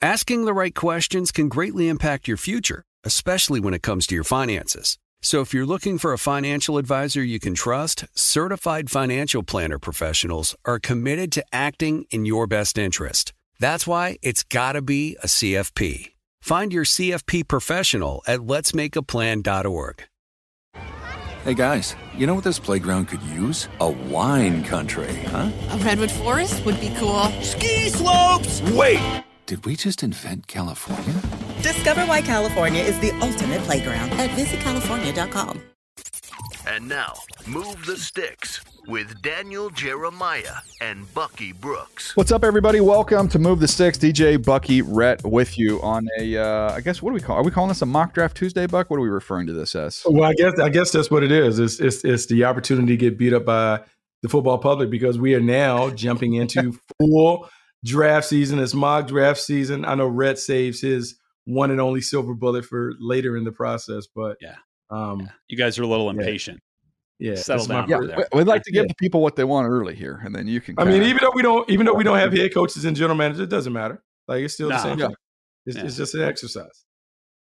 Asking the right questions can greatly impact your future, especially when it comes to your finances. So if you're looking for a financial advisor you can trust, certified financial planner professionals are committed to acting in your best interest. That's why it's got to be a CFP. Find your CFP professional at letsmakeaplan.org. Hey guys, you know what this playground could use? A wine country, huh? A redwood forest would be cool. Ski slopes! Wait! Did we just invent California? Discover why California is the ultimate playground at visitcalifornia.com. And now, Move the Sticks with Daniel Jeremiah and Bucky Brooks. What's up, everybody? Welcome to Move the Sticks. DJ Bucky Rhett with you on a, uh, I guess, what do we call? Are we calling this a mock draft Tuesday, Buck? What are we referring to this as? Well, I guess I guess that's what it is. It's it's, it's the opportunity to get beat up by the football public because we are now jumping into full draft season. It's mock draft season. I know Rhett saves his one and only silver bullet for later in the process, but yeah, um, yeah. you guys are a little impatient. Yeah, settle down. Yeah, we'd like to give yeah. the people what they want early here, and then you can. I mean, even though we don't, even though we don't have head coaches and general managers, it doesn't matter. Like it's still nah, the same. Yeah. It's, yeah. it's, just an exercise.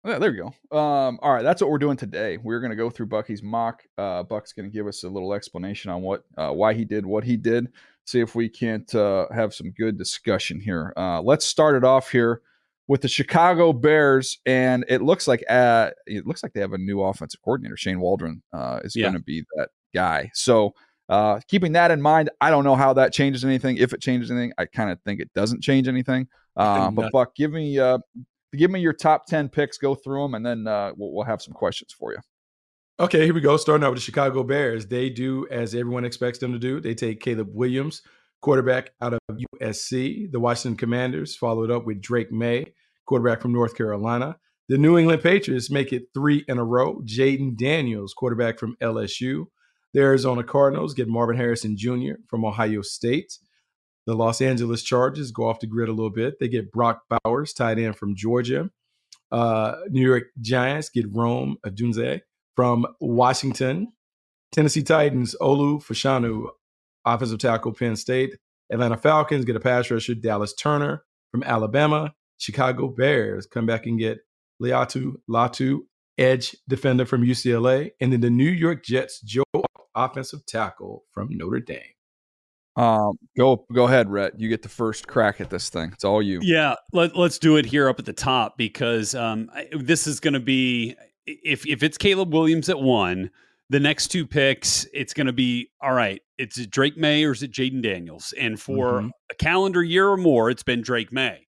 Yeah, there you go. Um, all right, that's what we're doing today. We're going to go through Bucky's mock. Uh, Buck's going to give us a little explanation on what, uh, why he did what he did. See if we can't uh, have some good discussion here. Uh, let's start it off here with the Chicago Bears, and it looks like uh, it looks like they have a new offensive coordinator. Shane Waldron uh, is yeah. going to be that guy. So uh, keeping that in mind, I don't know how that changes anything. If it changes anything, I kind of think it doesn't change anything. Uh, but Buck, give me uh, give me your top ten picks. Go through them, and then uh, we'll, we'll have some questions for you. Okay, here we go. Starting out with the Chicago Bears, they do as everyone expects them to do. They take Caleb Williams, quarterback out of USC. The Washington Commanders followed up with Drake Maye, quarterback from North Carolina. The New England Patriots make it three in a row. Jayden Daniels, quarterback from LSU. The Arizona Cardinals get Marvin Harrison Jr. from Ohio State. The Los Angeles Chargers go off the grid a little bit. They get Brock Bowers, tight end from Georgia. Uh, New York Giants get Rome Odunze from Washington. Tennessee Titans, Olu Fashanu, offensive tackle, Penn State. Atlanta Falcons get a pass rusher, Dallas Turner from Alabama. Chicago Bears come back and get Laiatu Latu, edge defender from UCLA. And then the New York Jets, Joe offensive tackle from Notre Dame. Um, go go ahead, Rhett. You get the first crack at this thing. It's all you. Yeah, let, let's do it here up at the top because um, this is going to be if if it's Caleb Williams at one, the next two picks, it's going to be all right. It's Drake Maye or is it Jayden Daniels? And for mm-hmm. a calendar year or more, it's been Drake Maye.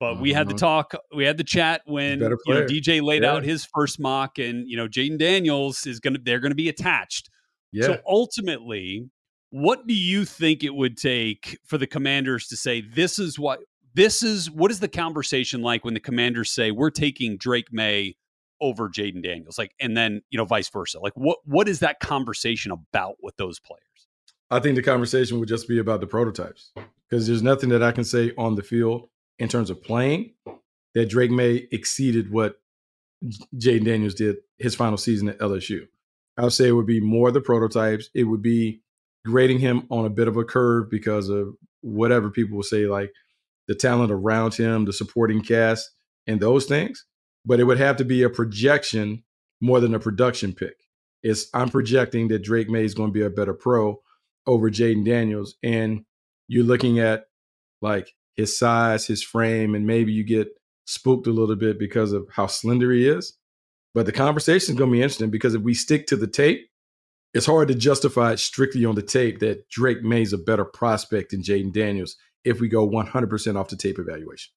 But we had the mm-hmm. talk, we had the chat when you know, DJ laid yeah. out his first mock, and you know Jayden Daniels is going to they're going to be attached. Yeah. So ultimately, what do you think it would take for the commanders to say this is what this is what is the conversation like when the commanders say we're taking Drake Maye over Jayden Daniels like and then you know vice versa like what what is that conversation about with those players I think the conversation would just be about the prototypes because there's nothing that I can say on the field in terms of playing that Drake Maye exceeded what Jayden Daniels did his final season at LSU I would say it would be more the prototypes. It would be grading him on a bit of a curve because of whatever people will say, like the talent around him, the supporting cast, and those things. But it would have to be a projection more than a production pick. It's I'm mm-hmm. projecting that Drake Maye is going to be a better pro over Jayden Daniels, and you're looking at like his size, his frame, and maybe you get spooked a little bit because of how slender he is. But the conversation is going to be interesting because if we stick to the tape, it's hard to justify it strictly on the tape that Drake Maye is a better prospect than Jayden Daniels if we go 100% off the tape evaluation.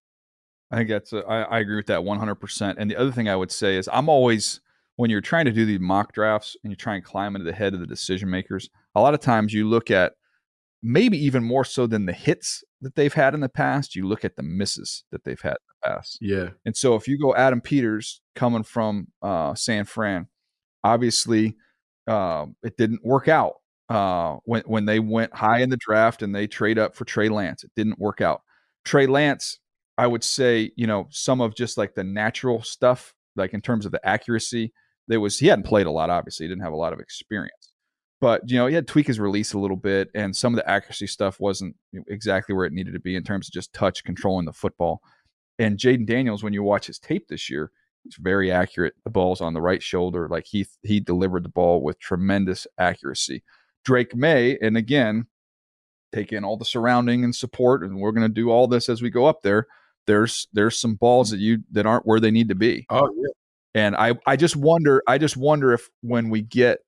I think that's, a, I, I agree with that 100%. And the other thing I would say is I'm always, when you're trying to do these mock drafts and you try and climb into the head of the decision makers, a lot of times you look at maybe even more so than the hits that they've had in the past, you look at the misses that they've had in the past. Yeah. And so if you go Adam Peters coming from uh, San Fran, obviously uh, it didn't work out uh, when when they went high in the draft and they trade up for Trey Lance. It didn't work out. Trey Lance, I would say, you know, some of just like the natural stuff, like in terms of the accuracy, there was he hadn't played a lot. Obviously, he didn't have a lot of experience but you know he had tweak his release a little bit and some of the accuracy stuff wasn't exactly where it needed to be in terms of just touch controlling the football and Jayden Daniels when you watch his tape this year he's very accurate the ball's on the right shoulder like he he delivered the ball with tremendous accuracy Drake Maye, and again take in all the surrounding and support and we're going to do all this as we go up there there's there's some balls that you that aren't where they need to be. Oh yeah. And I I just wonder I just wonder if when we get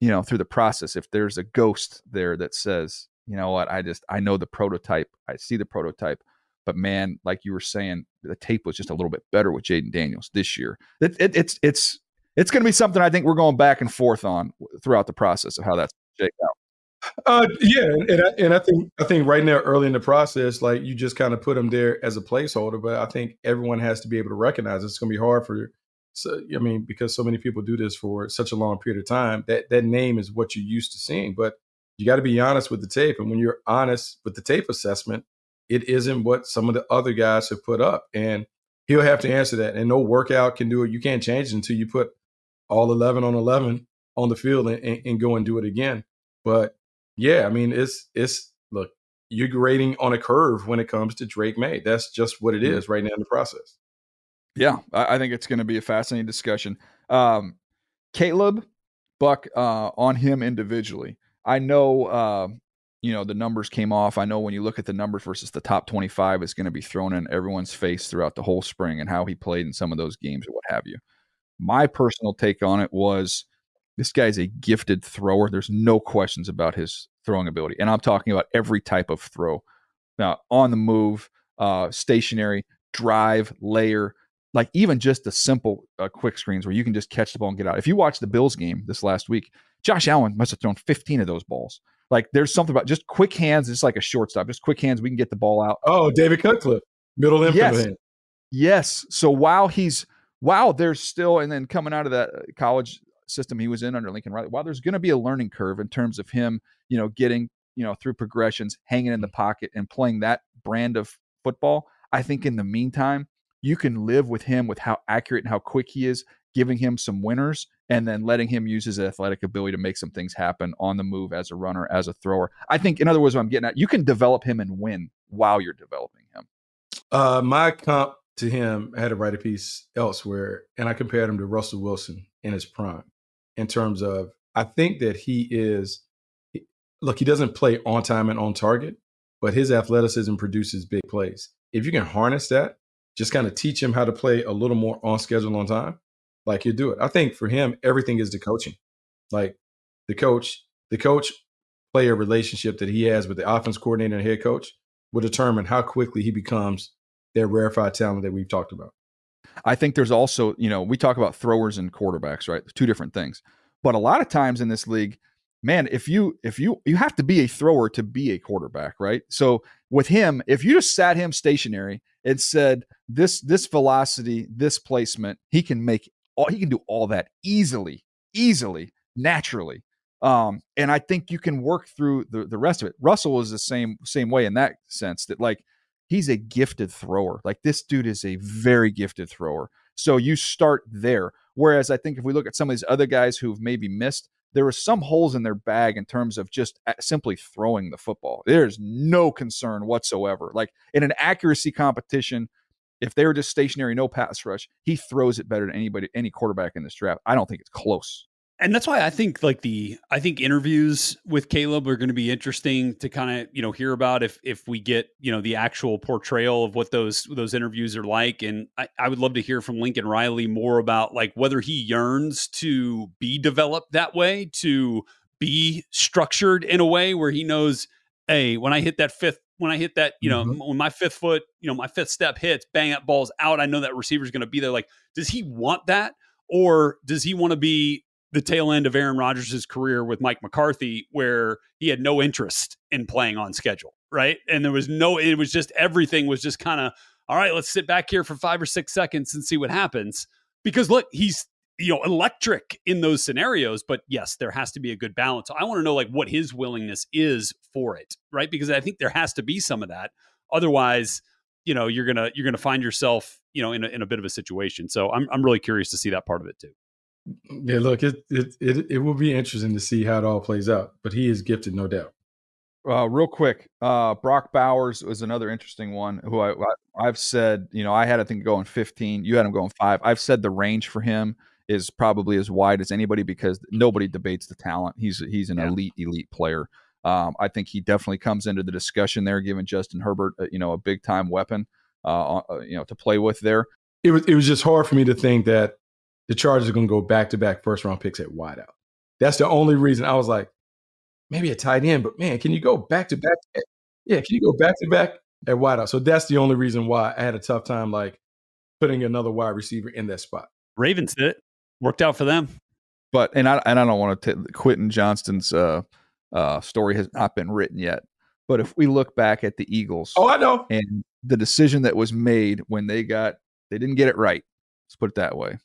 you know through the process if there's a ghost there that says you know what? I just i know the prototype. I see the prototype. But man like you were saying the tape was just a little bit better with Jayden daniels this year. It, it, it's it's it's going to be something i think we're going back and forth on throughout the process of how that's shake out uh, yeah, and I, and I think I think right now, early in the process, like you just kind of put them there as a placeholder. But I think everyone has to be able to recognize it's going to be hard for so I mean, because so many people do this for such a long period of time, that that name is what you're used to seeing. But you got to be honest with the tape, and when you're honest with the tape assessment, it isn't what some of the other guys have put up, and he'll have to answer that. And no workout can do it. You can't change it until you put all 11 on 11 on the field and, and, and go and do it again. But yeah, I mean, it's it's look, you're grading on a curve when it comes to Drake Maye. That's just what it mm-hmm. right now in the process. Yeah, I, I think it's going to be a fascinating discussion. Um, Caleb Buck uh, on him individually. I know, uh, you know, the numbers came off. I know when you look at the numbers versus the top 25, it's going to be thrown in everyone's face throughout the whole spring and how he played in some of those games or what have you. My personal take on it was this guy's a gifted thrower. There's no questions about his throwing ability. And I'm talking about every type of throw. Now, on the move, uh, stationary, drive, layer, like even just the simple uh, quick screens where you can just catch the ball and get out. If you watch the Bills game this last week, Josh Allen must have thrown 15 of those balls. Like there's something about just quick hands. It's like a shortstop, just quick hands. We can get the ball out. Oh, David Cutcliffe, middle infield yes. hand. Yes. So while he's while there's still and then coming out of that uh, college system he was in under Lincoln Riley, while there's going to be a learning curve in terms of him, you know, getting you know through progressions, hanging in the pocket, and playing that brand of football. I think in the meantime, you can live with him with how accurate and how quick he is, giving him some winners and then letting him use his athletic ability to make some things happen on the move as a runner, as a thrower. I think, in other words, what I'm getting at, you can develop him and win while you're developing him. Uh, my comp to him, I had to write a piece elsewhere, and I compared him to Russell Wilson in his prime in terms of I think that he is look, he doesn't play on time and on target, but his athleticism produces big plays. If you can harness that just kind of teach him how to play a little more on schedule on time, like you do it. I think for him, everything is the coaching. Like the coach, the coach player relationship that he has with the offense coordinator and head coach will determine how quickly he becomes that rarefied talent that we've talked about. I think there's also, you know, we talk about throwers and quarterbacks, right? Two different things. But a lot of times in this league, man, if you if you you have to be a thrower to be a quarterback, right? So with him, if you just sat him stationary and said this this velocity, this placement, he can make all he can do all that easily, easily, naturally. Um, and I think you can work through the, the rest of it. Russell is the same same way in that sense that like he's a gifted thrower. Like this dude is a very gifted thrower. So you start there. Whereas I think if we look at some of these other guys who've maybe missed, there are some holes in their bag in terms of just simply throwing the football. There's no concern whatsoever. Like in an accuracy competition, if they were just stationary, no pass rush, he throws it better than anybody, any quarterback in this draft. I don't think it's close. And that's why I think like the I think interviews with Caleb are going to be interesting to kind of you know hear about if if we get you know the actual portrayal of what those those interviews are like. And I, I would love to hear from Lincoln Riley more about like whether he yearns to be developed that way, to be structured in a way where he knows, hey, when I hit that fifth when I hit that, you know, mm-hmm. when my fifth foot, you know, my fifth step hits, bang, that ball's out. I know that receiver's going to be there. Like, does he want that? Or does he want to be the tail end of Aaron Rodgers' career with Mike McCarthy, where he had no interest in playing on schedule, right? And there was no, it was just everything was just kind of, all right, let's sit back here for five or six seconds and see what happens. Because look, he's you know electric in those scenarios but yes there has to be a good balance. I want to know like what his willingness is for it right? Because i think there has to be some of that. Otherwise you know you're gonna you're gonna find yourself you know in a, in a bit of a situation. So i'm, I'm really curious to see that part of it too Yeah, look, it, it it it will be interesting to see how it all plays out. But he is gifted, no doubt. Uh, real quick, uh, Brock Bowers was another interesting one. Who I, I have said, you know, I had I think going 15. You had him going five. I've said the range for him is probably as wide as anybody because nobody debates the talent. He's he's an Yeah. elite elite player. Um, I think he definitely comes into the discussion there, giving Justin Herbert, uh, you know, a big time weapon, uh, uh, you know, to play with there. It was it was just hard for me to think that the Chargers are going to go back to back first round picks at wideout. That's the only reason I was like, maybe a tight end, but man, can you go back to back? Yeah, can you go back to back at wideout? So that's the only reason why I had a tough time like putting another wide receiver in that spot. ravens did it worked out for them But and I and I don't want to t- Quentin Johnston's uh, uh, story has not been written yet. But if we look back at the Eagles, Oh, I know. and the decision that was made when they got they didn't get it right. Let's put it that way.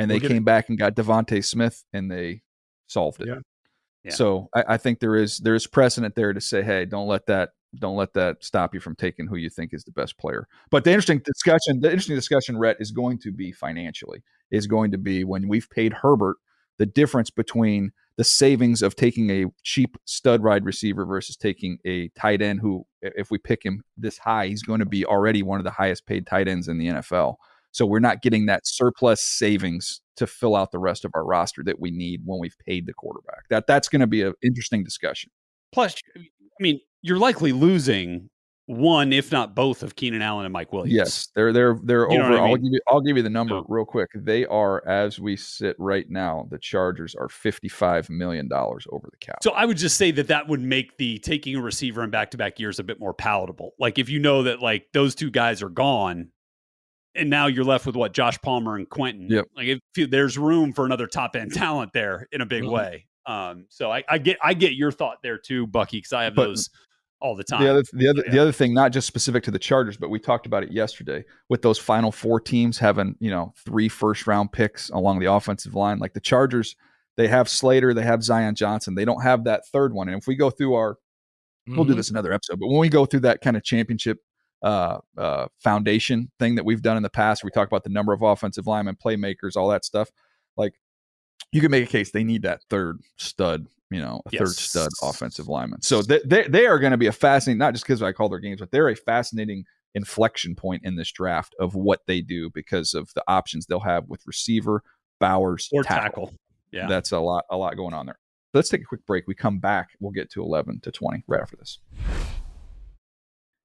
And they We'll get came back and got DeVonta Smith and they solved it. Yeah. Yeah. So I, I think there is there is precedent there to say, hey, don't let that don't let that stop you from taking who you think is the best player. But the interesting discussion, the interesting discussion, Rhett, is going to be financially, is going to be when we've paid Herbert the difference between the savings of taking a cheap stud ride receiver versus taking a tight end who, if we pick him this high, he's going to be already one of the highest paid tight ends in the NFL. So we're not getting that surplus savings to fill out the rest of our roster that we need when we've paid the quarterback. That that's going to be an interesting discussion. plus i mean you're likely losing one if not both of keenan allen and mike williams Yes, they're they're they're You over. I I'll mean? give you I'll give you the number real quick. They are as we sit right now. The Chargers are fifty five million dollars over the cap. So I would just say that that would make the taking a receiver in back to back years a bit more palatable. Like if you know that like those two guys are gone, and now you're left with what Josh Palmer and Quentin. Yep. Like if you- there's room for another top end talent there in a big Mhm. way. Um. So I, I get I get your thought there too, Bucky, because I have But those all the time. The other, the other, the other thing, not just specific to the Chargers, but we talked about it yesterday with those final four teams having, you know, three first round picks along the offensive line. Like the Chargers, they have Slater, they have Zion Johnson, they don't have that third one. And if we go through our, we'll do Mhm. this another episode, but when we go through that kind of championship uh, uh, foundation thing that we've done in the past, we talk about the number of offensive linemen, playmakers, all that stuff. Like you can make a case they need that third stud, you know, a third stud offensive lineman. So they they, they are going to be a fascinating, not just because I call their games, but they're a fascinating inflection point in this draft of what they do because of the options they'll have with receiver, Bowers, or tackle. tackle. Yeah. That's a lot, a lot going on there. Let's take a quick break. We come back. We'll get to 11 to 20 right after this.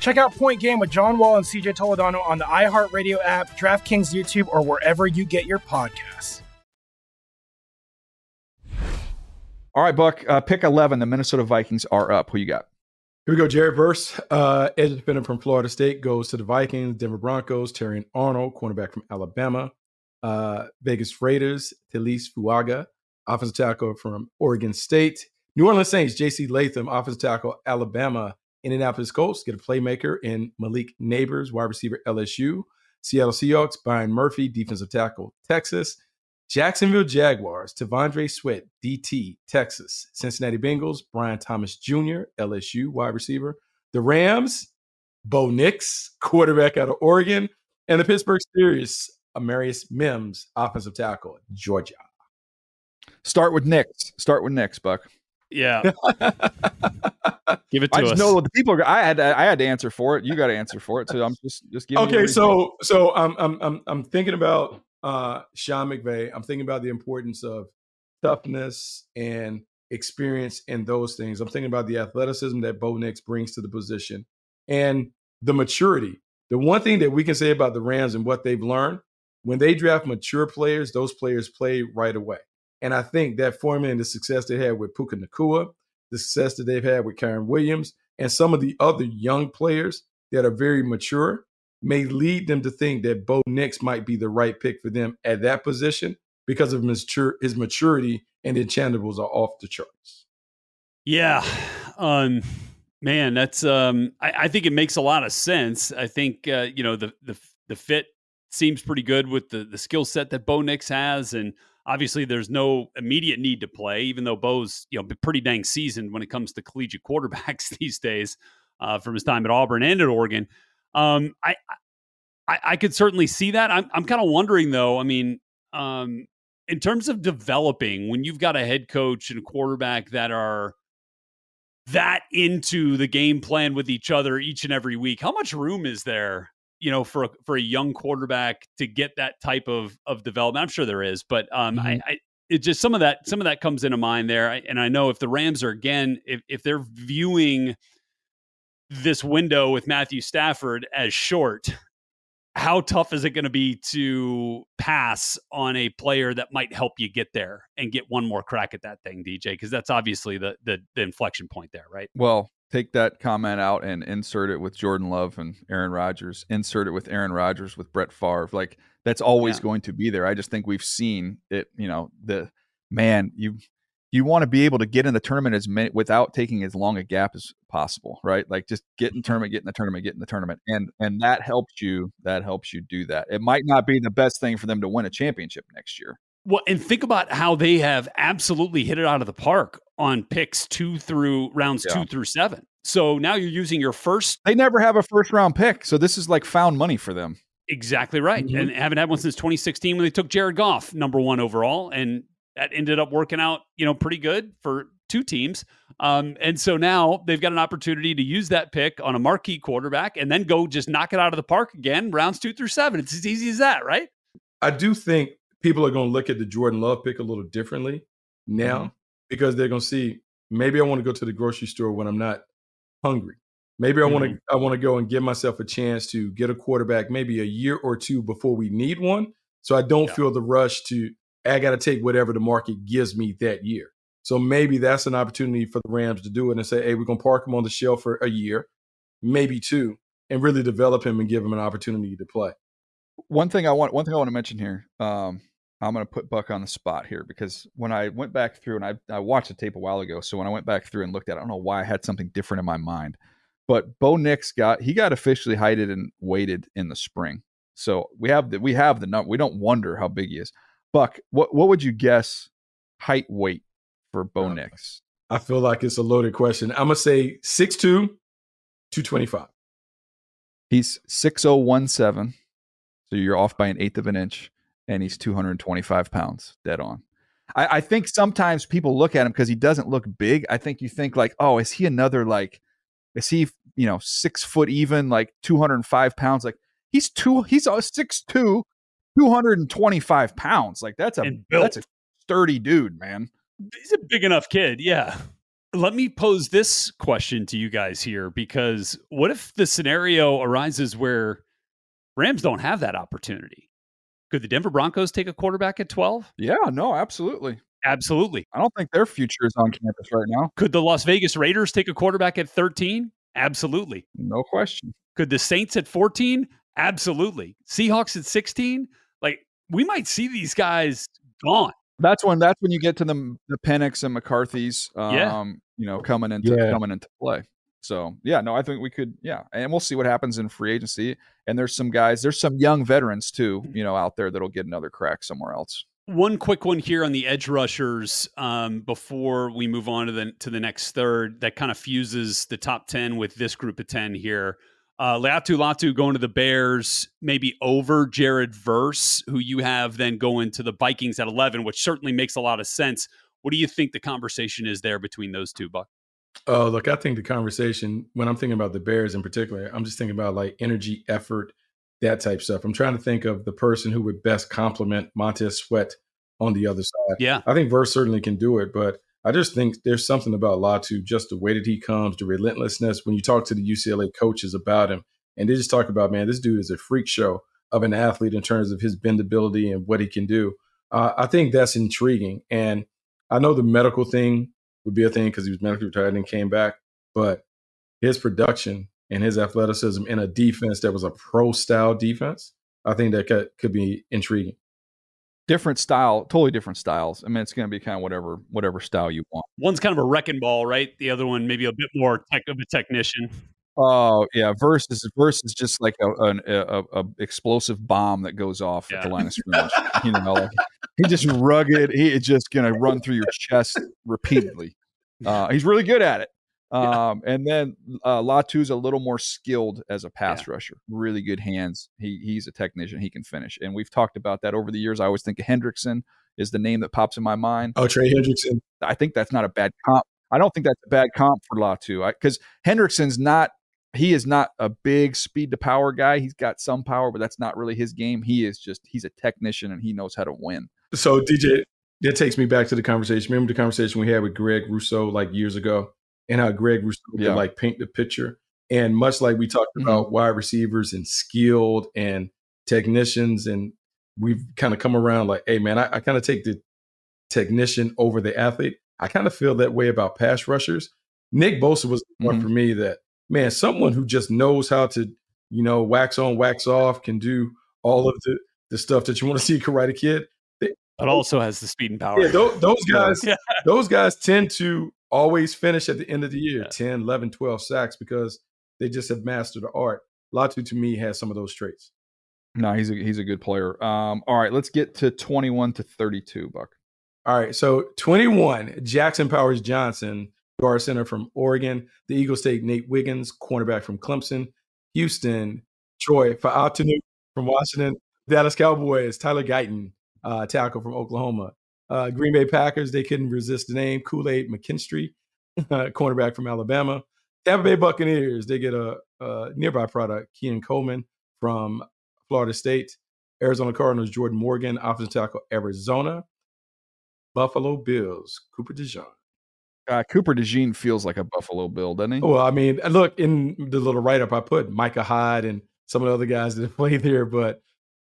Check out Point Game with John Wall and CJ Toledano on the iHeartRadio app, DraftKings YouTube, or wherever you get your podcasts. All right, Buck. Uh, pick eleven. The Minnesota Vikings are up. Who you got? Here we go. Jared Verse, uh, edge defender from Florida State, goes to the Vikings. Denver Broncos. Terrion Arnold, cornerback from Alabama. Uh, Vegas Raiders. Taliese Fuaga, offensive tackle from Oregon State. New Orleans Saints. J.C. Latham, offensive tackle, Alabama. Indianapolis Colts get a playmaker in Malik Nabers, wide receiver LSU. Seattle Seahawks, Byron Murphy, defensive tackle, Texas. Jacksonville Jaguars, T'Vondre Sweat, DT, Texas. Cincinnati Bengals, Brian Thomas Jr., LSU, wide receiver. The Rams, Bo Nix, quarterback out of Oregon. And the Pittsburgh Steelers, Amarius Mims, offensive tackle, Georgia. Start with Nix. Start with Nix, Buck. Yeah. Give it to I just us. know the people. Are, I had to, I had to answer for it. You got to answer for it. So I'm just just giving. okay, a so so I'm I'm I'm I'm thinking about uh Sean McVay. I'm thinking about the importance of toughness and experience and those things. I'm thinking about the athleticism that Bo Nix brings to the position and the maturity. The one thing that we can say about the Rams and what they've learned when they draft mature players, those players play right away. And I think that formula and the success they had with Puka Nacua, the success that they've had with Kyren Williams, and some of the other young players that are very mature may lead them to think that Bo Nix might be the right pick for them at that position because of his, mature, his maturity and intangibles are off the charts. Yeah. Um man, that's um I, I think it makes a lot of sense. I think uh, you know, the the the fit seems pretty good with the the skill set that Bo Nix has and obviously there's no immediate need to play, even though Bo's, you know, pretty dang seasoned when it comes to collegiate quarterbacks these days, uh, from his time at Auburn and at Oregon. Um, I, I I could certainly see that. I'm I'm kind of wondering though, I mean, um, in terms of developing when you've got a head coach and a quarterback that are that into the game plan with each other each and every week, how much room is there, you know, for a, for a young quarterback to get that type of of development? I'm sure there is, but um, Mm-hmm. I, I it just some of that some of that comes into mind there, I, and I know if the Rams are again if if they're viewing this window with Matthew Stafford as short, how tough is it going to be to pass on a player that might help you get there and get one more crack at that thing, DJ? Because that's obviously the, the the inflection point there, right? Well, take that comment out and insert it with Jordan Love and Aaron Rodgers. Insert it with Aaron Rodgers with Brett Favre. Like that's always Yeah. going to be there. I just think we've seen it. You know, the man you you want to be able to get in the tournament as many without taking as long a gap as possible, right? Like just get in mm-hmm. tournament, get in the tournament, get in the tournament, and and that helps you. That helps you do that. It might not be the best thing for them to win a championship next year. Well, and think about how they have absolutely hit it out of the park on picks two through rounds Yeah. two through seven. So now you're using your first They never have a first round pick, so this is like found money for them. Exactly right. Mm-hmm. And haven't had one since 2016 when they took Jared Goff, number one overall. And that ended up working out, you know, pretty good for two teams. Um, and so now they've got an opportunity to use that pick on a marquee quarterback and then go just knock it out of the park again, rounds two through seven. It's as easy as that, right? I do think people are going to look at the Jordan Love pick a little differently now Mhm. Because they're going to see maybe I want to go to the grocery store when I'm not hungry. Maybe I want to I want to go and give myself a chance to get a quarterback maybe a year or two before we need one, so I don't feel the rush to I got to take whatever the market gives me that year. So maybe that's an opportunity for the Rams to do it and say, "Hey, we're going to park him on the shelf for a year, maybe two, and really develop him and give him an opportunity to play." one thing I want one thing I want to mention here. Um, I'm going to put Buck on the spot here because when I went back through and I I watched the tape a while ago, so when I went back through and looked at, it, I don't know why I had something different in my mind, but Bo Nix got he got officially heighted and weighted in the spring. So we have the we have the number. We don't wonder how big he is. Buck, what what would you guess height weight for Bo uh, Nix? I feel like it's a loaded question. I'm gonna say 6'2", 225. He's 6017. So you're off by an eighth of an inch, and he's 225 pounds, dead on. I, I think sometimes people look at him because he doesn't look big. I think you think like, oh, is he another like, is he you know, six foot even, like 205 pounds. Like he's two, he's a six two, 225 pounds. Like that's a that's a sturdy dude, man. He's a big enough kid. Yeah. Let me pose this question to you guys here because what if the scenario arises where Rams don't have that opportunity? Could the Denver Broncos take a quarterback at 12? Yeah, no, absolutely. Absolutely. I don't think their future is on campus right now. Could the Las Vegas Raiders take a quarterback at 13? Absolutely. No question. Could the Saints at 14? Absolutely. Seahawks at 16? Like we might see these guys gone. That's when that's when you get to the the Penix and McCarthy's, um, Yeah. you know, coming into Yeah. coming into play. So yeah, no, I think we could, yeah, and we'll see what happens in free agency. And there's some guys, there's some young veterans too, you know, out there that'll get another crack somewhere else. One quick one here on the edge rushers um, before we move on to the to the next third that kind of fuses the top ten with this group of ten here. Uh, Latu Latu going to the Bears, maybe over Jared Verse, who you have then going to the Vikings at eleven, which certainly makes a lot of sense. What do you think the conversation is there between those two, Buck? Oh, look, I think the conversation when I'm thinking about the Bears in particular, I'm just thinking about like energy, effort, that type stuff. I'm trying to think of the person who would best complement Montez Sweat on the other side. Yeah. I think Verse certainly can do it, but I just think there's something about Latu, just the way that he comes, the relentlessness. When you talk to the UCLA coaches about him, and they just talk about, man, this dude is a freak show of an athlete in terms of his bendability and what he can do. Uh, I think that's intriguing. And I know the medical thing would be a thing because he was medically retired and came back, but his production and his athleticism in a defense that was a pro style defense, I think that could, could be intriguing. Different style, totally different styles. I mean, it's going to be kind of whatever whatever style you want. One's kind of a wrecking ball, right? The other one maybe a bit more tech of a technician. Oh yeah, verse is just like a an a, a, explosive bomb that goes off at the line of scrimmage. you know, like he just rugged. He is just gonna run through your chest repeatedly. Uh, he's really good at it. Um, and then uh, Latu's a little more skilled as a pass rusher. Really good hands. He he's a technician. He can finish. And we've talked about that over the years. I always think Hendrickson is the name that pops in my mind. Oh, Trey Hendrickson. I think that's not a bad comp. I don't think that's a bad comp for Latu because Hendrickson's not. He is not a big speed to power guy. He's got some power, but that's not really his game. He is just he's a technician and he knows how to win. So DJ, that takes me back to the conversation. Remember the conversation we had with Greg Rousseau like years ago, and how Greg Rousseau Yeah. could like paint the picture. And much like we talked Mhm. about wide receivers and skilled and technicians, and we've kind of come around like, hey man, I, I kind of take the technician over the athlete. I kind of feel that way about pass rushers. Nick Bosa was the one for me that man, someone who just knows how to, you know, wax on, wax off, can do all of the the stuff that you want to see Karate Kid. They- But also has the speed and power. yeah, those, those guys, Yeah. those guys tend to always finish at the end of the year Yeah. 10, 11, 12 sacks because they just have mastered the art. Latu to me has some of those traits. No, he's a he's a good player. Um, all right, let's get to twenty one to thirty two. Buck. All right, so 21, Jackson Powers Johnson, guard center from Oregon. The Eagles take Nate Wiggins, cornerback from Clemson. Houston, Troy Fautanu from Washington. Dallas Cowboys, Tyler Guyton, uh, tackle from Oklahoma. Uh, Green Bay Packers, they couldn't resist the name. Kool-Aid McKinstry, cornerback from Alabama. Tampa Bay Buccaneers, they get a, a nearby product, Keon Coleman from Florida State. Arizona Cardinals, Jordan Morgan, offensive tackle, Arizona. Buffalo Bills, Cooper DeJean. Uh, Cooper DeJean feels like a Buffalo Bill, doesn't he? Well, I mean, look in the little write up I put Micah Hyde and some of the other guys that played there, but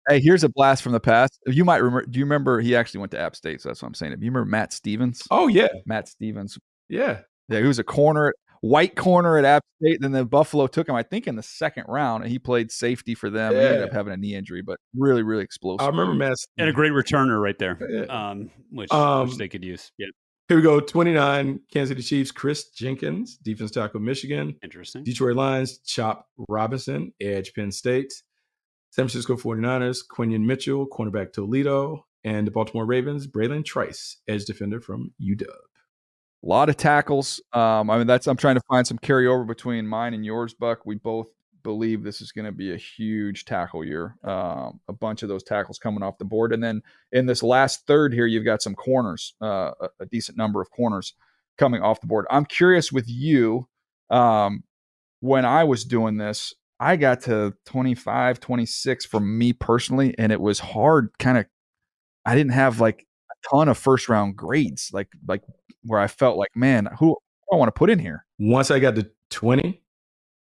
Hey, here's a blast from the past. You might remember. Do you remember? He actually went to App State, so that's what I'm saying. Do you remember Matt Stevens? oh yeah, Matt Stevens. yeah. Yeah, he was a corner, white corner at App State. Then the Buffalo took him, I think, in the second round, and he played safety for them. He ended up having a knee injury, but really, really explosive. I remember Matt. and a great returner right there, Yeah. um, which, Um, which they could use. Yeah, Here we go. 29, Kansas City Chiefs, Chris Jenkins, defense tackle, Michigan. interesting. Detroit Lions, Chop Robinson, Edge Penn State. San Francisco 49ers, Quinyon Mitchell, cornerback Toledo. And the Baltimore Ravens, Bralen Trice, edge defender from UW. A lot of tackles. Um, I mean, that's I'm trying to find some carryover between mine and yours, Buck. We both believe this is going to be a huge tackle year. Um, a bunch of those tackles coming off the board, and then in this last third here, you've got some corners, uh, a, a decent number of corners coming off the board. I'm curious with you. Um, when I was doing this, I got to 25, 26 for me personally, and it was hard. Kind of, I didn't have like a ton of first round grades, like like where I felt like, man, who I want to put in here? Once I got to 20,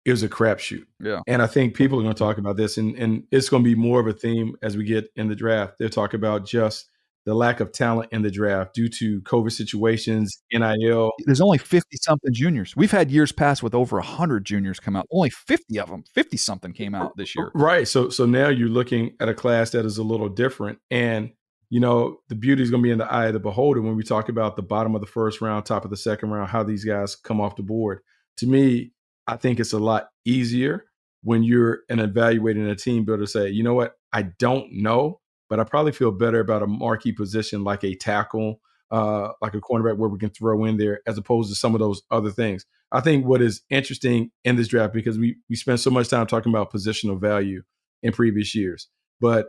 it was a crapshoot. Yeah. And I think people are going to talk about this, and, and it's going to be more of a theme as we get in the draft. They'll talk about just the lack of talent in the draft due to COVID situations, NIL. There's only 50 something juniors. We've had years past with over 100 juniors come out. Only 50 of them, 50 something came out this year. Right. So so now you're looking at a class that is a little different. And, you know, the beauty is going to be in the eye of the beholder when we talk about the bottom of the first round, top of the second round, how these guys come off the board. To me, I think it's a lot easier when you're an evaluating a team builder say, you know what, I don't know, but I probably feel better about a marquee position like a tackle, uh, like a cornerback where we can throw in there, as opposed to some of those other things. I think what is interesting in this draft because we we spent so much time talking about positional value in previous years, but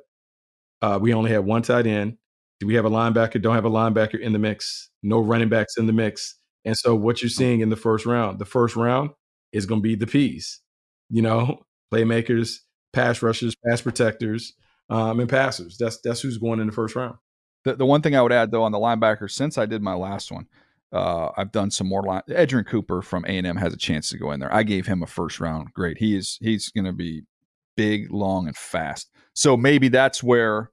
uh, we only had one tight end. Do we have a linebacker? Don't have a linebacker in the mix. No running backs in the mix. And so what you're seeing in the first round, the first round is going to be the P's, you know, playmakers, pass rushers, pass protectors, um, and passers. That's that's who's going in the first round. The, the one thing I would add though on the linebacker, since I did my last one, uh, I've done some more line. Edgerrin Cooper from A and M has a chance to go in there. I gave him a first round grade. He is he's going to be big, long, and fast. So maybe that's where,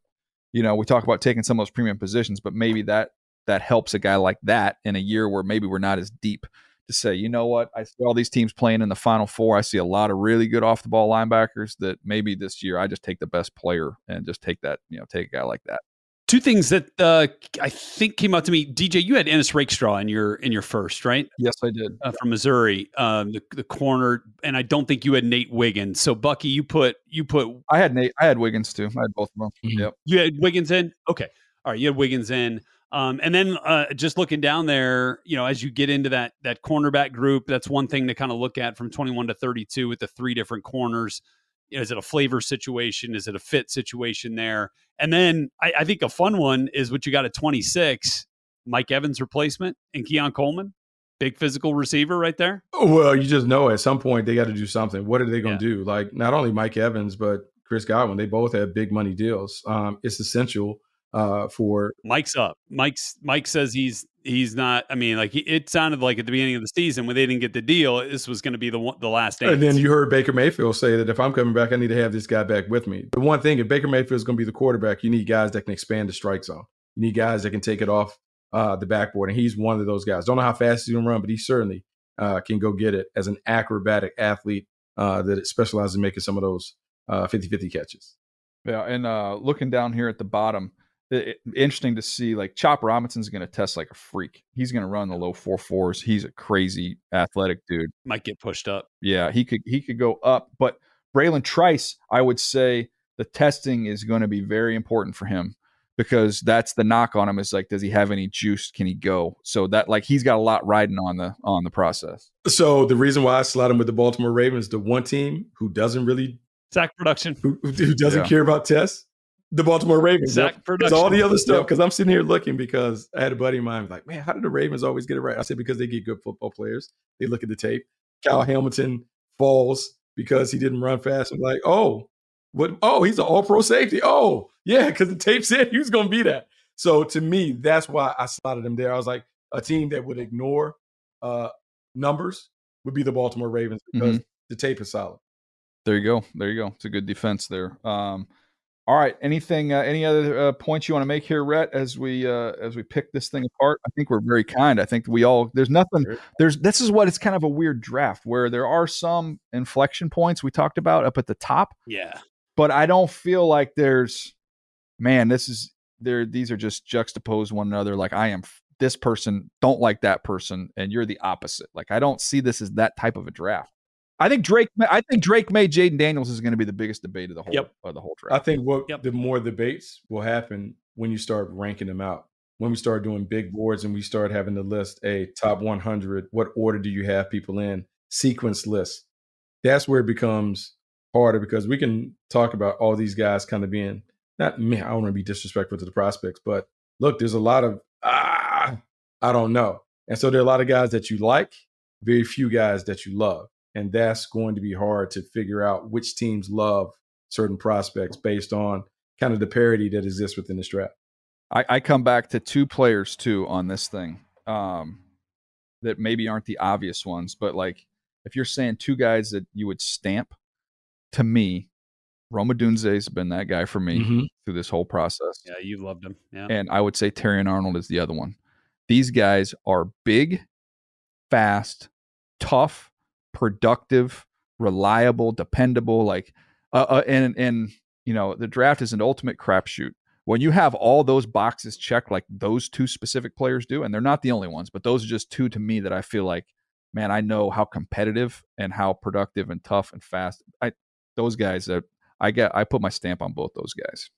you know, we talk about taking some of those premium positions, but maybe that that helps a guy like that in a year where maybe we're not as deep to say, you know what, I see all these teams playing in the final four. I see a lot of really good off the ball linebackers that maybe this year I just take the best player and just take that, you know, take a guy like that. Two things that uh, I think came out to me, DJ. You had Ennis Rakestraw in your in your first, right? Yes, I did uh, from Missouri, um, the, the corner, and I don't think you had Nate Wiggins. So Bucky, you put you put. I had Nate. I had Wiggins too. I had both of them. Mm-hmm. Yep. You had Wiggins in. Okay, all right. You had Wiggins in. Um, and then uh, just looking down there, you know, as you get into that that cornerback group, that's one thing to kind of look at from 21 to 32 with the three different corners. You know, is it a flavor situation? Is it a fit situation there? And then I, I think a fun one is what you got at 26, Mike Evans replacement and Keon Coleman, big physical receiver right there. Well, you just know at some point they got to do something. What are they going to yeah. do? Like not only Mike Evans, but Chris Godwin, they both have big money deals. Um, it's essential uh, for Mike's up. Mike's Mike says he's he's not. I mean, like it sounded like at the beginning of the season when they didn't get the deal, this was going to be the one, the last. Dance. And then you heard Baker Mayfield say that if I'm coming back, I need to have this guy back with me. The one thing, if Baker Mayfield is going to be the quarterback, you need guys that can expand the strike zone. You need guys that can take it off uh, the backboard, and he's one of those guys. Don't know how fast he's going to run, but he certainly uh, can go get it as an acrobatic athlete uh, that specializes in making some of those 50-50 catches. Yeah, and uh, looking down here at the bottom it, interesting to see like Chop Robinson's going to test like a freak. He's going to run the low four fours. He's a crazy athletic dude. Might get pushed up. Yeah, he could he could go up, but Bralen Trice, I would say the testing is going to be very important for him because that's the knock on him is like does he have any juice can he go so that like he's got a lot riding on the on the process so the reason why i slot him with the baltimore ravens the one team who doesn't really sack production who, who doesn't yeah. care about tests the Baltimore Ravens. Yep. It's all the other stuff because I'm sitting here looking because I had a buddy of mine like, man, how did the Ravens always get it right? I said because they get good football players. They look at the tape. Kyle Hamilton falls because he didn't run fast. I'm like, oh, what? Oh, he's an All Pro safety. Oh, yeah, because the tape said he was going to be that. So to me, that's why I slotted him there. I was like, a team that would ignore uh, numbers would be the Baltimore Ravens because mm-hmm. the tape is solid. There you go. There you go. It's a good defense there. Um, all right. Anything? Uh, any other uh, points you want to make here, Rhett? As we uh, as we pick this thing apart, I think we're very kind. I think we all there's nothing. There's this is what it's kind of a weird draft where there are some inflection points we talked about up at the top. Yeah. But I don't feel like there's, man. This is there. These are just juxtaposed one another. Like I am this person, don't like that person, and you're the opposite. Like I don't see this as that type of a draft. I think Drake. I think Drake Maye Jayden Daniels is going to be the biggest debate of the whole yep. of the whole draft. I think what yep. the more debates will happen when you start ranking them out. When we start doing big boards and we start having to list a top 100, what order do you have people in? Sequence list. That's where it becomes harder because we can talk about all these guys kind of being not me. I don't want to be disrespectful to the prospects, but look, there's a lot of ah, I don't know, and so there are a lot of guys that you like, very few guys that you love. And that's going to be hard to figure out which teams love certain prospects based on kind of the parity that exists within this draft. I, I come back to two players too on this thing um, that maybe aren't the obvious ones, but like if you're saying two guys that you would stamp, to me, Rome Odunze has been that guy for me Mhm. through this whole process. Yeah, you loved him. Yeah. And I would say Terrion Arnold is the other one. These guys are big, fast, tough, productive, reliable, dependable. Like, uh, uh, and and you know the draft is an ultimate crapshoot. When you have all those boxes checked, like those two specific players do, and they're not the only ones, but those are just two to me that I feel like, man, I know how competitive and how productive and tough and fast. I those guys that I get, I put my stamp on both those guys.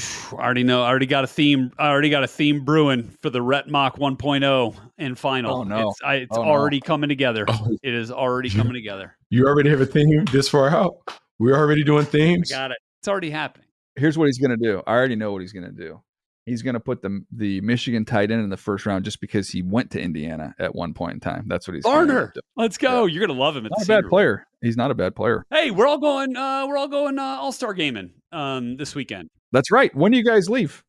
I already know. I already got a theme. I already got a theme brewing for the Rhett Mock 1.0 and final. Oh, no. It's, I, it's Oh, no. already coming together. Oh. It is already coming together. You already have a theme this far out. We're already doing I got it. It's already happening. here's what he's going to do. I already know what he's going to do. He's going to put the the Michigan tight end in the first round just because he went to Indiana at one point in time. That's what he's gonna do. let's go. You're gonna love him. Not a bad player. He's not a bad player. Hey, we're all going. Uh, we're all going uh, All Star gaming um, this weekend. That's right. When do you guys leave?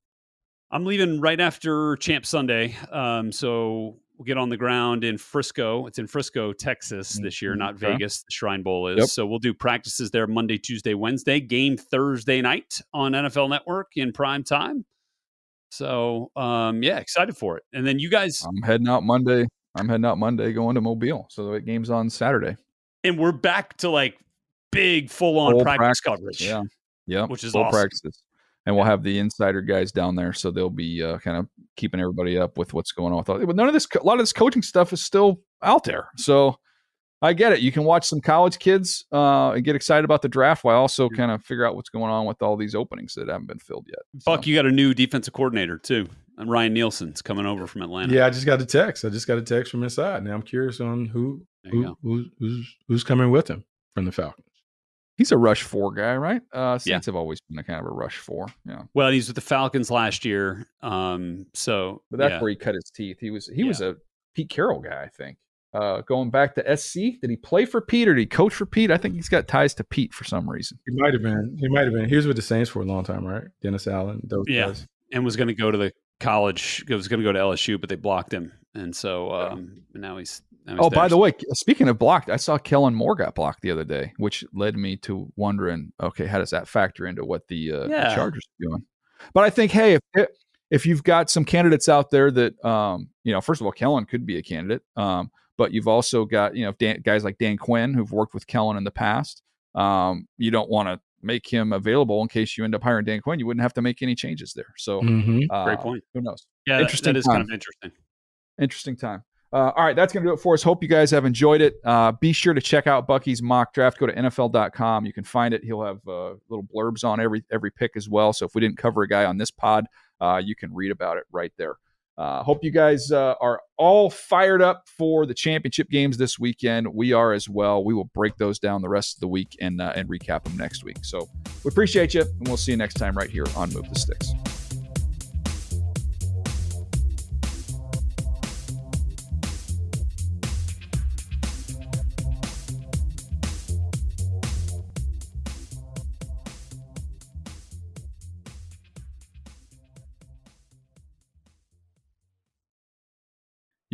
I'm leaving right after Champ Sunday. Um, so we'll get on the ground in Frisco. It's in Frisco, Texas this year, not Okay. Vegas. The Shrine Bowl is. Yep. So we'll do practices there Monday, Tuesday, Wednesday. Game Thursday night on NFL Network in prime time. So um, yeah, excited for it. And then you guys, I'm heading out Monday. I'm heading out Monday going to Mobile. So the game's on Saturday. and we're back to like big full on practice practice, coverage. Yeah. Yeah. Which is full awesome. practices. And we'll have the insider guys down there, so they'll be uh, kind of keeping everybody up with what's going on with all. But none of this, a lot of this coaching stuff is still out there. So I get it. You can watch some college kids uh, and get excited about the draft while also kind of figure out what's going on with all these openings that haven't been filled yet. Buck, you got a new defensive coordinator too. And Ryan Nielsen's coming over from Atlanta. Yeah, I just got a text. I just got a text from inside. Now I'm curious on who, who who's, who's who's coming with him from the Falcons. He's a rush four guy, right? Uh, Yeah. Saints have always been a kind of a rush four. Yeah. Well, he's with the Falcons last year. Um, so But that's yeah. where he cut his teeth. He was he was a Pete Carroll guy, I think. Uh, going back to SC, did he play for Pete or did he coach for Pete? I think he's got ties to Pete for some reason. He might have been. He might have been. He was with the Saints for a long time, right? Dennis Allen. Those yeah, guys. and was going to go to the college. Was going to go to LSU, but they blocked him, and so um, now he's. Now he's Oh, by the way, speaking of blocked, I saw Kellen Moore got blocked the other day, which led me to wondering, okay, how does that factor into what the, uh, the Chargers are doing? But I think, hey, if if you've got some candidates out there that, um, you know, first of all, Kellen could be a candidate, um, but you've also got, you know, Dan, guys like Dan Quinn who've worked with Kellen in the past. Um, you don't want to make him available in case you end up hiring Dan Quinn. You wouldn't have to make any changes there. So, Mhm. uh, Great point. Who knows? Yeah, that- interesting that is time kind of interesting. interesting time. Uh, all right, that's going to do it for us. Hope you guys have enjoyed it. Uh, be sure to check out Bucky's mock draft. Go to NFL.com. You can find it. He'll have uh, little blurbs on every every pick as well. So if we didn't cover a guy on this pod, uh, you can read about it right there. Uh, hope you guys uh, are all fired up for the championship games this weekend. We are as well. We will break those down the rest of the week and and recap them next week. So we appreciate you, and we'll see you next time right here on Move the Sticks.